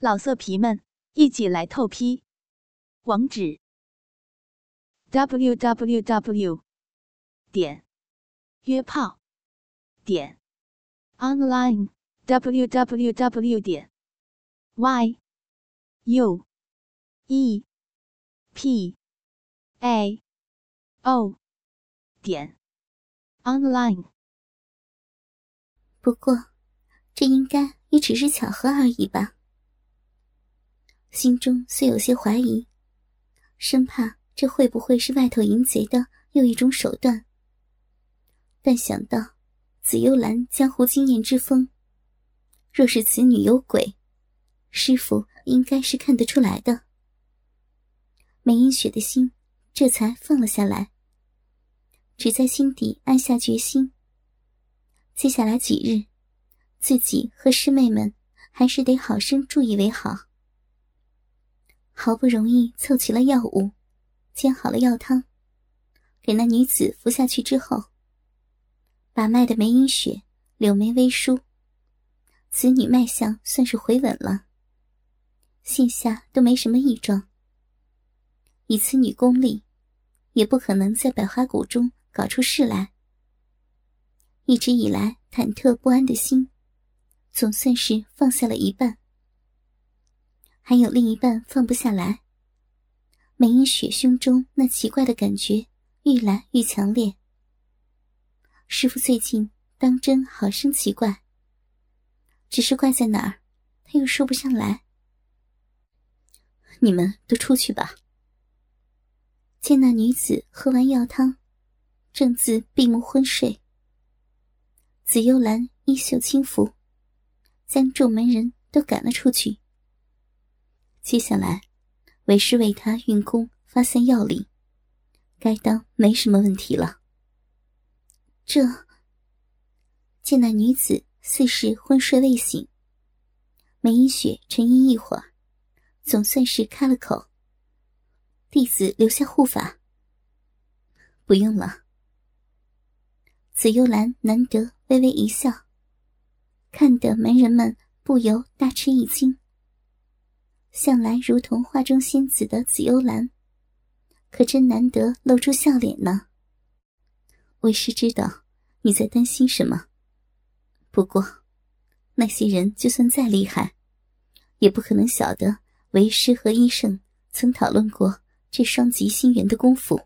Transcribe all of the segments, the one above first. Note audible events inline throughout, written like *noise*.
老色皮们，一起来透批！网址：w w w 点约炮点 online w w w 点 y u e p a o 点 online。不过，这应该也只是巧合而已吧。心中虽有些怀疑，生怕这会不会是外头淫贼的又一种手段，但想到紫幽兰江湖经验之丰，若是此女有鬼，师傅应该是看得出来的。梅英雪的心这才放了下来，只在心底暗下决心：接下来几日，自己和师妹们还是得好生注意为好。好不容易凑齐了药物，煎好了药汤，给那女子服下去之后，把脉的梅英雪柳眉微舒，此女脉象算是回稳了，现下都没什么异状。以此女功力，也不可能在百花谷中搞出事来。一直以来忐忑不安的心，总算是放下了一半。还有另一半放不下来。梅英雪胸中那奇怪的感觉愈来愈强烈。师傅最近当真好生奇怪。只是怪在哪儿，他又说不上来。你们都出去吧。见那女子喝完药汤，正自闭目昏睡。紫幽兰衣袖轻拂，将众门人都赶了出去。接下来，为师为他运功发散药力，该当没什么问题了。这见那女子似是昏睡未醒，梅英雪沉吟一会儿，总算是开了口：“弟子留下护法。”不用了。紫幽兰难得微微一笑，看得门人们不由大吃一惊。向来如同画中仙子的紫幽兰，可真难得露出笑脸呢。为师知道你在担心什么，不过那些人就算再厉害，也不可能晓得为师和医圣曾讨论过这双极心元的功夫，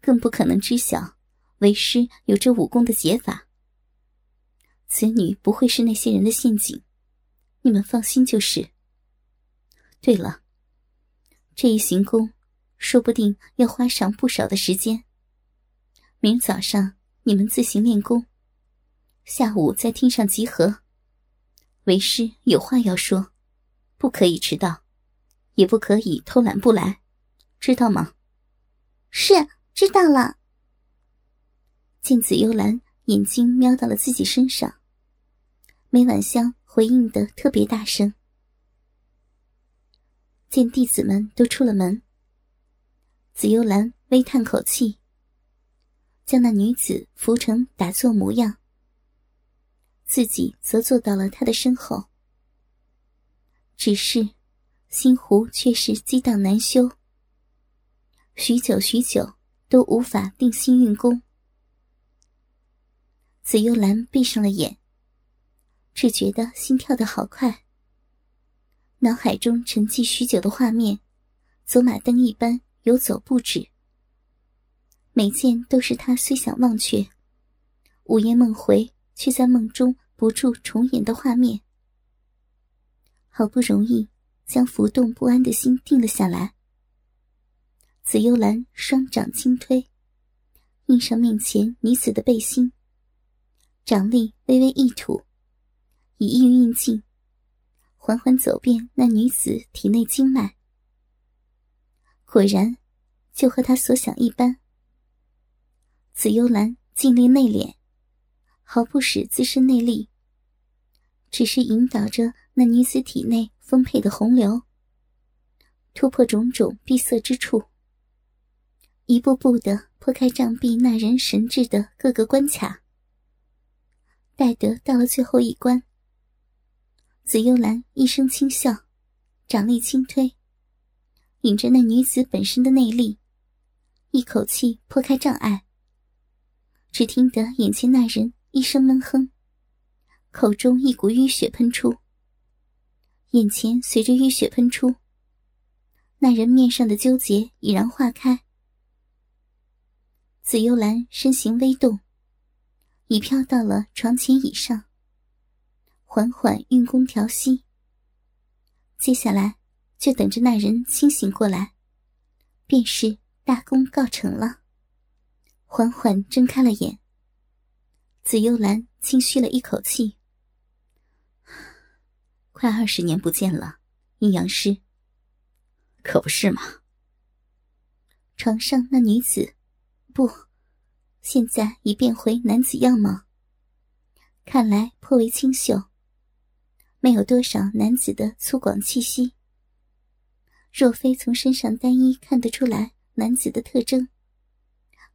更不可能知晓为师有这武功的解法。此女不会是那些人的陷阱，你们放心就是。对了，这一行宫说不定要花上不少的时间。明早上你们自行练功，下午在厅上集合。为师有话要说，不可以迟到，也不可以偷懒不来，知道吗？是，知道了。见紫幽兰眼睛瞄到了自己身上，梅婉香回应的特别大声。见弟子们都出了门，紫幽兰微叹口气，将那女子扶成打坐模样，自己则坐到了她的身后。只是心湖却是激荡难休，许久许久都无法定心运功。紫幽兰闭上了眼，只觉得心跳的好快。脑海中沉寂许久的画面，走马灯一般游走不止。每件都是他虽想忘却，午夜梦回，却在梦中不住重演的画面。好不容易将浮动不安的心定了下来，紫幽兰双掌轻推，印上面前女子的背心，掌力微微一吐，以意运劲。缓缓走遍那女子体内经脉，果然，就和他所想一般。紫幽兰尽力内敛，毫不使自身内力，只是引导着那女子体内丰沛的洪流，突破种种闭塞之处，一步步的破开障壁那人神智的各个关卡。待得到了最后一关。紫幽兰一声轻笑，掌力轻推，引着那女子本身的内力，一口气破开障碍。只听得眼前那人一声闷哼，口中一股淤血喷出。眼前随着淤血喷出，那人面上的纠结已然化开。紫幽兰身形微动，已飘到了床前椅上。缓缓运功调息，接下来就等着那人清醒过来，便是大功告成了。缓缓睁开了眼，紫幽兰轻吁了一口气：“快二十年不见了，阴阳师，可不是嘛？”床上那女子，不，现在已变回男子样貌，看来颇为清秀。没有多少男子的粗犷气息。若非从身上单衣看得出来男子的特征，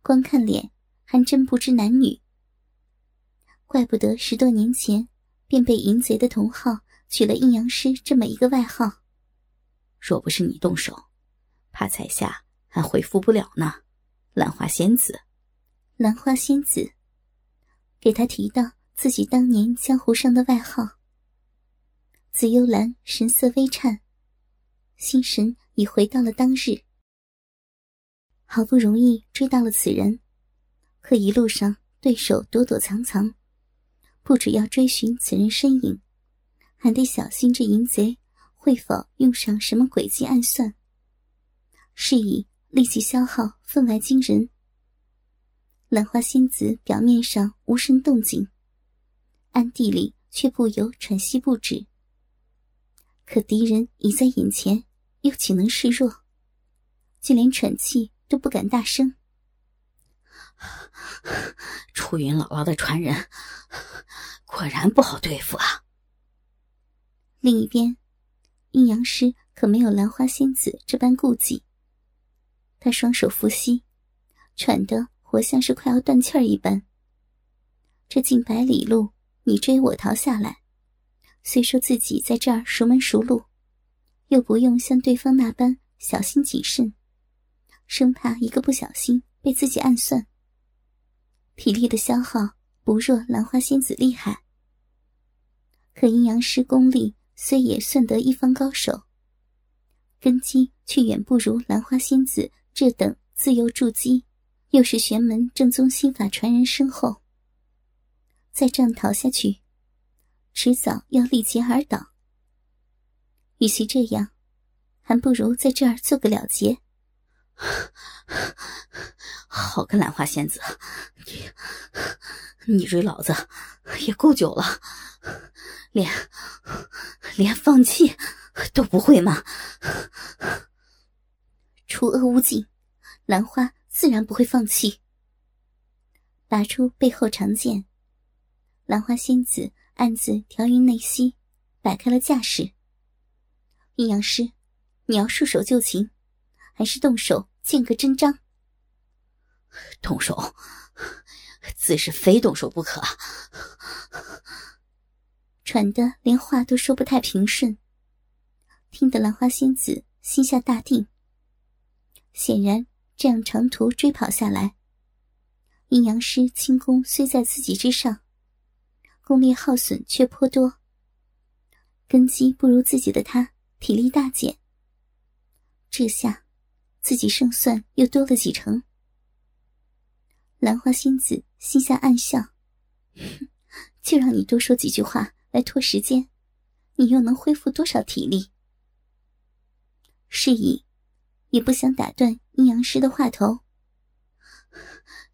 光看脸还真不知男女。怪不得十多年前便被淫贼的同号取了阴阳师这么一个外号。若不是你动手，怕彩霞还恢复不了呢。兰花仙子，兰花仙子，给他提到自己当年江湖上的外号。紫幽兰神色微颤，心神已回到了当日。好不容易追到了此人，可一路上对手躲躲藏藏，不只要追寻此人身影，还得小心这淫贼会否用上什么诡计暗算。是以力气消耗分外惊人。兰花仙子表面上无声动静，暗地里却不由喘息不止。可敌人已在眼前，又岂能示弱？就连喘气都不敢大声。*sighs* 楚云姥姥的传人，果然不好对付啊！另一边，阴阳师可没有兰花仙子这般顾忌。他双手扶膝，喘得活像是快要断气儿一般。这近百里路，你追我逃下来。虽说自己在这儿熟门熟路，又不用像对方那般小心谨慎，生怕一个不小心被自己暗算。体力的消耗不若兰花仙子厉害，可阴阳师功力虽也算得一方高手，根基却远不如兰花仙子这等自由筑基，又是玄门正宗心法传人身后。再这样逃下去。迟早要立节而倒。与其这样，还不如在这儿做个了结。好个兰花仙子，你你追老子也够久了，连连放弃都不会吗？除恶务尽，兰花自然不会放弃。拔出背后长剑，兰花仙子。暗自调匀内息，摆开了架势。阴阳师，你要束手就擒，还是动手见个真章？动手，自是非动手不可。*laughs* 喘得连话都说不太平顺，听得兰花仙子心下大定。显然，这样长途追跑下来，阴阳师轻功虽在自己之上。功力耗损却颇多，根基不如自己的他，体力大减。这下，自己胜算又多了几成。兰花仙子心下暗笑，就让你多说几句话来拖时间，你又能恢复多少体力？是以，也不想打断阴阳师的话头。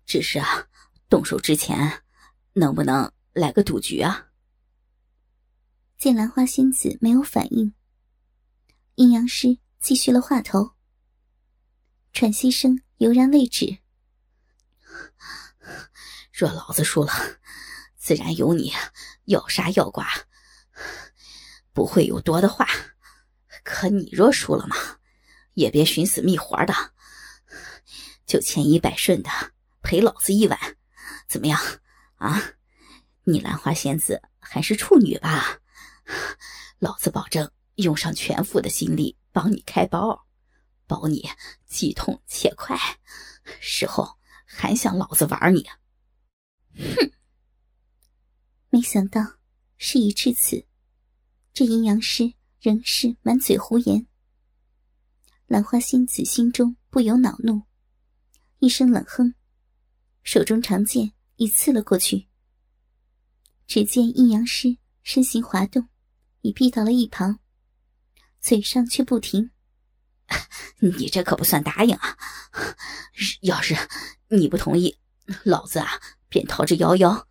只是啊，动手之前，能不能？来个赌局啊！见兰花仙子没有反应，阴阳师继续了话头，喘息声犹然未止。若老子输了，自然由你要杀要剐，不会有多的话。可你若输了嘛，也别寻死觅活的，就千依百顺的陪老子一晚，怎么样？啊？你兰花仙子还是处女吧？*laughs* 老子保证用上全副的心力帮你开包，保你既痛且快，事后还想老子玩你？哼！没想到事已至此，这阴阳师仍是满嘴胡言。兰花仙子心中不由恼怒，一声冷哼，手中长剑已刺了过去。只见阴阳师身形滑动，已避到了一旁，嘴上却不停：“ *laughs* 你这可不算答应啊！*laughs* 要是你不同意，老子啊便逃之夭夭，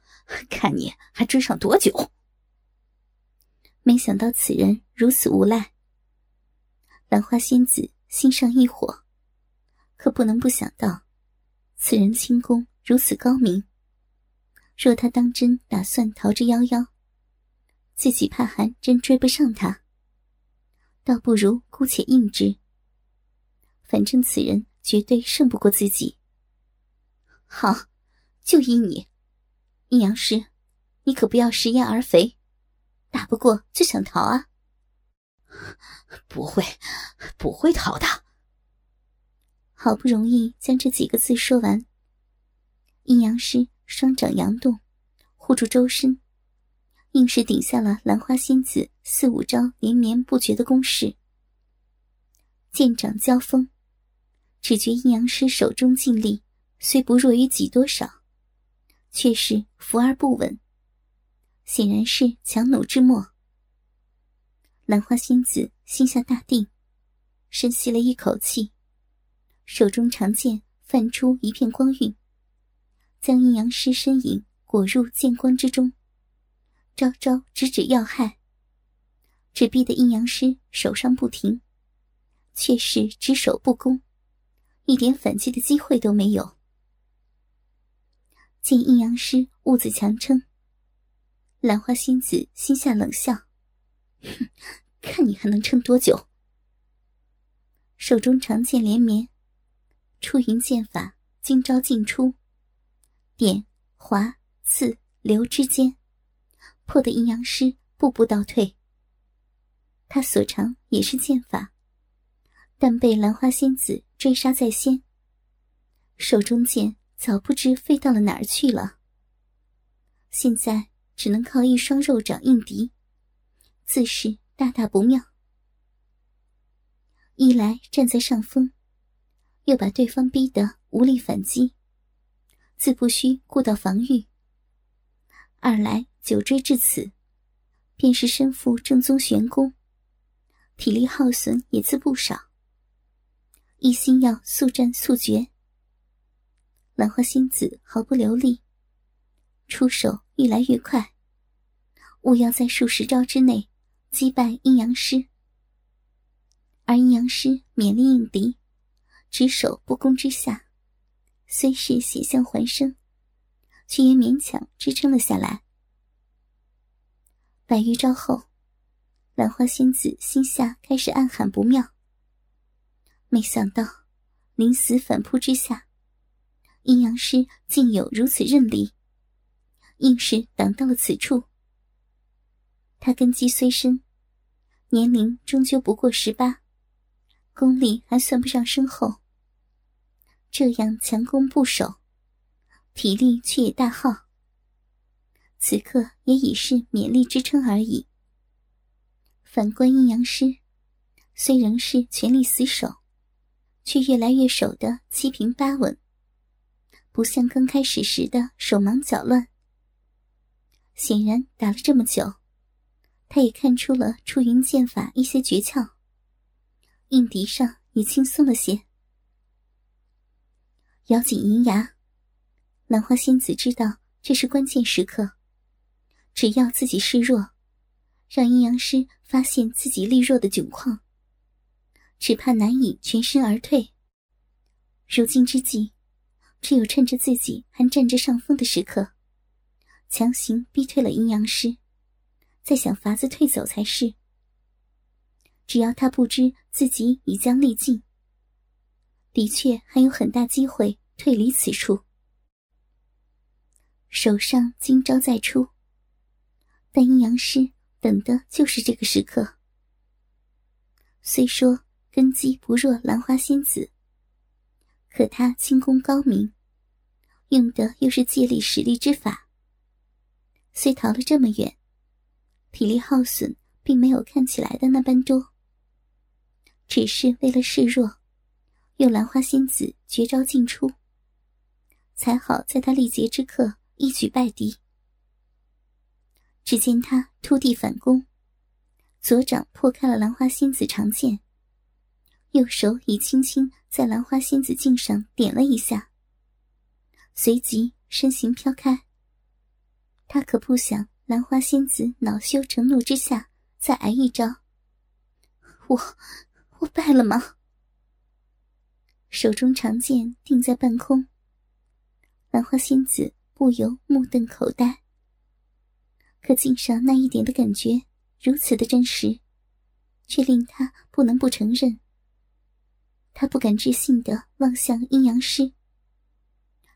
看你还追上多久！*laughs* ”没想到此人如此无赖，兰花仙子。心上一火，可不能不想到，此人轻功如此高明。若他当真打算逃之夭夭，自己怕还真追不上他，倒不如姑且应之。反正此人绝对胜不过自己。好，就依你，阴阳师，你可不要食言而肥，打不过就想逃啊！不会，不会逃的。好不容易将这几个字说完，阴阳师双掌扬动，护住周身，硬是顶下了兰花仙子四五招连绵不绝的攻势。剑掌交锋，只觉阴阳师手中劲力虽不弱于己多少，却是浮而不稳，显然是强弩之末。兰花仙子心下大定，深吸了一口气，手中长剑泛出一片光晕，将阴阳师身影裹入剑光之中，招招直指要害。只逼得阴阳师手上不停，却是只守不攻，一点反击的机会都没有。见阴阳师兀自强撑，兰花仙子心下冷笑。哼，看你还能撑多久！手中长剑连绵，出云剑法，今朝尽出，点、划、刺、留之间，破得阴阳师步步倒退。他所长也是剑法，但被兰花仙子追杀在先，手中剑早不知飞到了哪儿去了。现在只能靠一双肉掌应敌。自是大大不妙。一来站在上风，又把对方逼得无力反击，自不需顾到防御；二来久追至此，便是身负正宗玄功，体力耗损也自不少。一心要速战速决，兰花仙子毫不留力，出手愈来愈快，务要在数十招之内。击败阴阳师，而阴阳师勉力应敌，只守不攻之下，虽是险象环生，却也勉强支撑了下来。百余招后，兰花仙子心下开始暗喊不妙。没想到临死反扑之下，阴阳师竟有如此韧力，硬是挡到了此处。他根基虽深。年龄终究不过十八，功力还算不上深厚。这样强攻不守，体力却也大耗。此刻也已是勉力支撑而已。反观阴阳师，虽仍是全力死守，却越来越守得七平八稳，不像刚开始时的手忙脚乱。显然打了这么久。他也看出了出云剑法一些诀窍，应敌上也轻松了些。咬紧银牙，兰花仙子知道这是关键时刻，只要自己示弱，让阴阳师发现自己力弱的窘况，只怕难以全身而退。如今之计，只有趁着自己还占着上风的时刻，强行逼退了阴阳师。再想法子退走才是。只要他不知自己已将力尽，的确还有很大机会退离此处。手上今朝再出，但阴阳师等的就是这个时刻。虽说根基不弱兰花仙子，可他轻功高明，用的又是借力使力之法。虽逃了这么远，体力耗损并没有看起来的那般多，只是为了示弱，用兰花仙子绝招尽出，才好在他力竭之刻一举败敌。只见他突地反攻，左掌破开了兰花仙子长剑，右手已轻轻在兰花仙子颈上点了一下，随即身形飘开。他可不想兰花仙子恼羞成怒之下再挨一招。我，我败了吗？手中长剑定在半空，兰花仙子不由目瞪口呆。可镜上那一点的感觉如此的真实，却令他不能不承认。他不敢置信的望向阴阳师，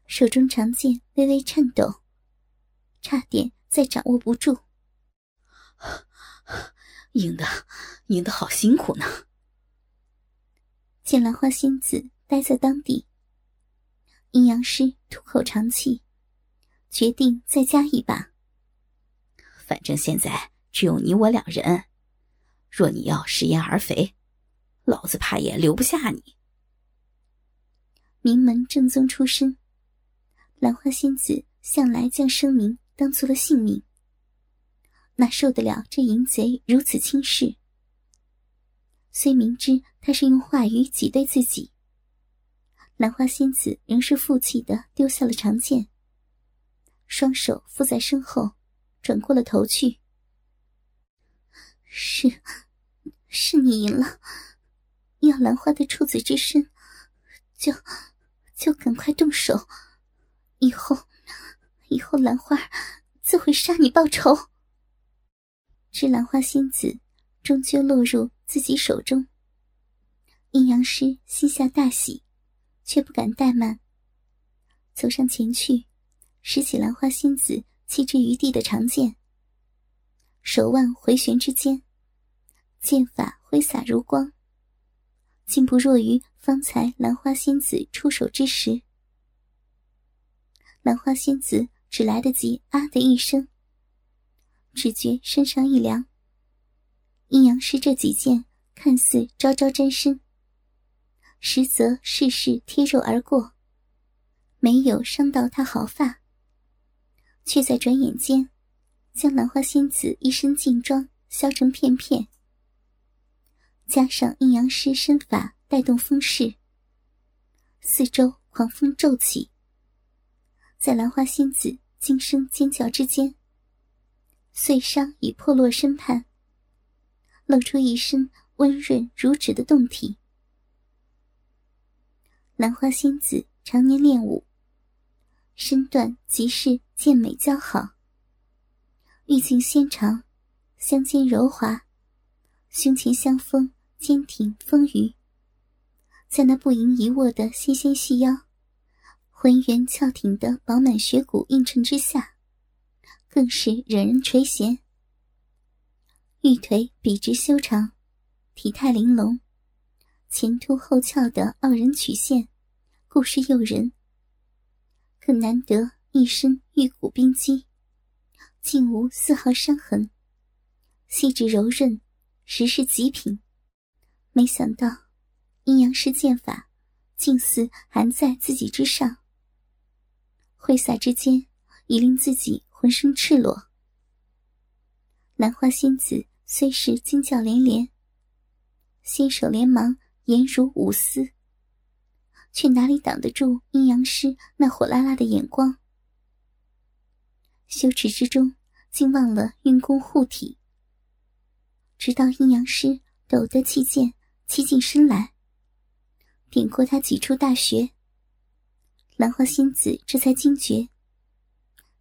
手中长剑微微颤抖，差点再掌握不住。赢的，赢得好辛苦呢。见兰花仙子待在当地，阴阳师吐口长气，决定再加一把。反正现在只有你我两人，若你要食言而肥，老子怕也留不下你。名门正宗出身，兰花仙子向来将声名当做了性命，哪受得了这淫贼如此轻视？虽明知他是用话语挤兑自己，兰花仙子仍是负气的丢下了长剑，双手负在身后。转过了头去，是，是你赢了。要兰花的处子之身，就，就赶快动手。以后，以后兰花自会杀你报仇。知兰花仙子终究落入自己手中，阴阳师心下大喜，却不敢怠慢，走上前去，拾起兰花仙子。弃之于地的长剑，手腕回旋之间，剑法挥洒如光，竟不弱于方才兰花仙子出手之时。兰花仙子只来得及啊的一声，只觉身上一凉。阴阳师这几剑看似招招沾身，实则事事贴肉而过，没有伤到他毫发。却在转眼间，将兰花仙子一身劲装削成片片。加上阴阳师身法带动风势，四周狂风骤起。在兰花仙子惊声尖叫之间，碎伤已破落身畔，露出一身温润如纸的胴体。兰花仙子常年练武。身段极是健美姣好，玉颈纤长，香肩柔滑，胸前香风坚挺丰腴。在那不盈一握的纤纤细腰，浑圆翘挺的饱满雪骨映衬之下，更是惹人垂涎。玉腿笔直修长，体态玲珑，前凸后翘的傲人曲线，故是诱人。可难得一身玉骨冰肌，竟无丝毫伤痕，细致柔韧，实是极品。没想到阴阳师剑法竟似含在自己之上，挥洒之间已令自己浑身赤裸。兰花仙子虽是惊叫连连，新手连忙颜如舞丝。却哪里挡得住阴阳师那火辣辣的眼光？羞耻之中，竟忘了运功护体。直到阴阳师抖得气剑欺近身来，点过他几处大穴，兰花仙子这才惊觉，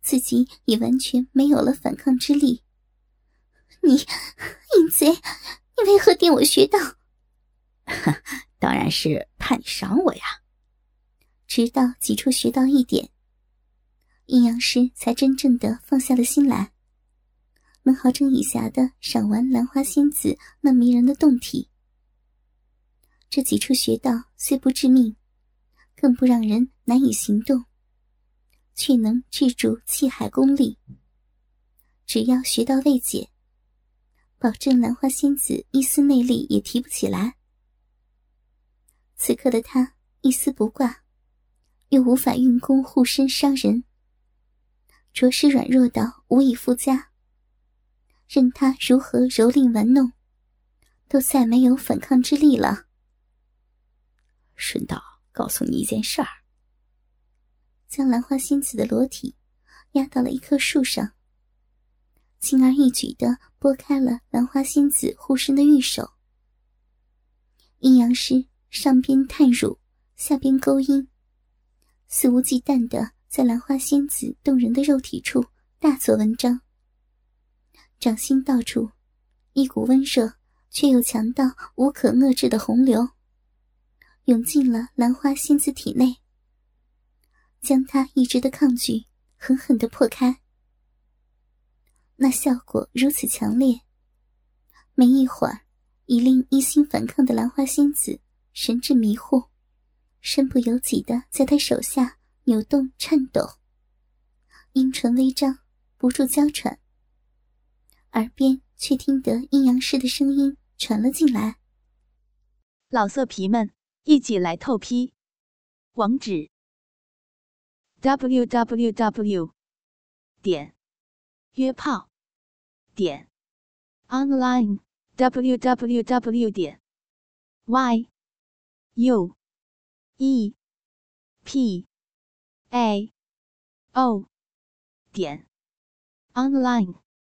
自己已完全没有了反抗之力。你 *laughs* 淫贼，你为何点我穴道？*laughs* 当然是怕你伤我呀！直到几处学到一点，阴阳师才真正的放下了心来，能好整以暇的赏玩兰花仙子那迷人的动体。这几处穴道虽不致命，更不让人难以行动，却能制住气海功力。只要穴道未解，保证兰花仙子一丝内力也提不起来。此刻的他一丝不挂，又无法运功护身伤人，着实软弱到无以复加。任他如何蹂躏玩弄，都再没有反抗之力了。顺道告诉你一件事儿，将兰花仙子的裸体压到了一棵树上。轻而易举的拨开了兰花仙子护身的玉手，阴阳师上边探乳，下边勾阴，肆无忌惮的在兰花仙子动人的肉体处大做文章。掌心到处，一股温热却又强到无可遏制的洪流，涌进了兰花仙子体内，将她一直的抗拒狠狠的破开。那效果如此强烈，没一会儿，已令一心反抗的兰花仙子神志迷糊，身不由己的在他手下扭动颤抖，阴唇微张，不住娇喘。耳边却听得阴阳师的声音传了进来：“老色皮们，一起来透批，网址：w w w. 点约炮。”点 online w w w 点 y u e. P. A. O. 点。Online。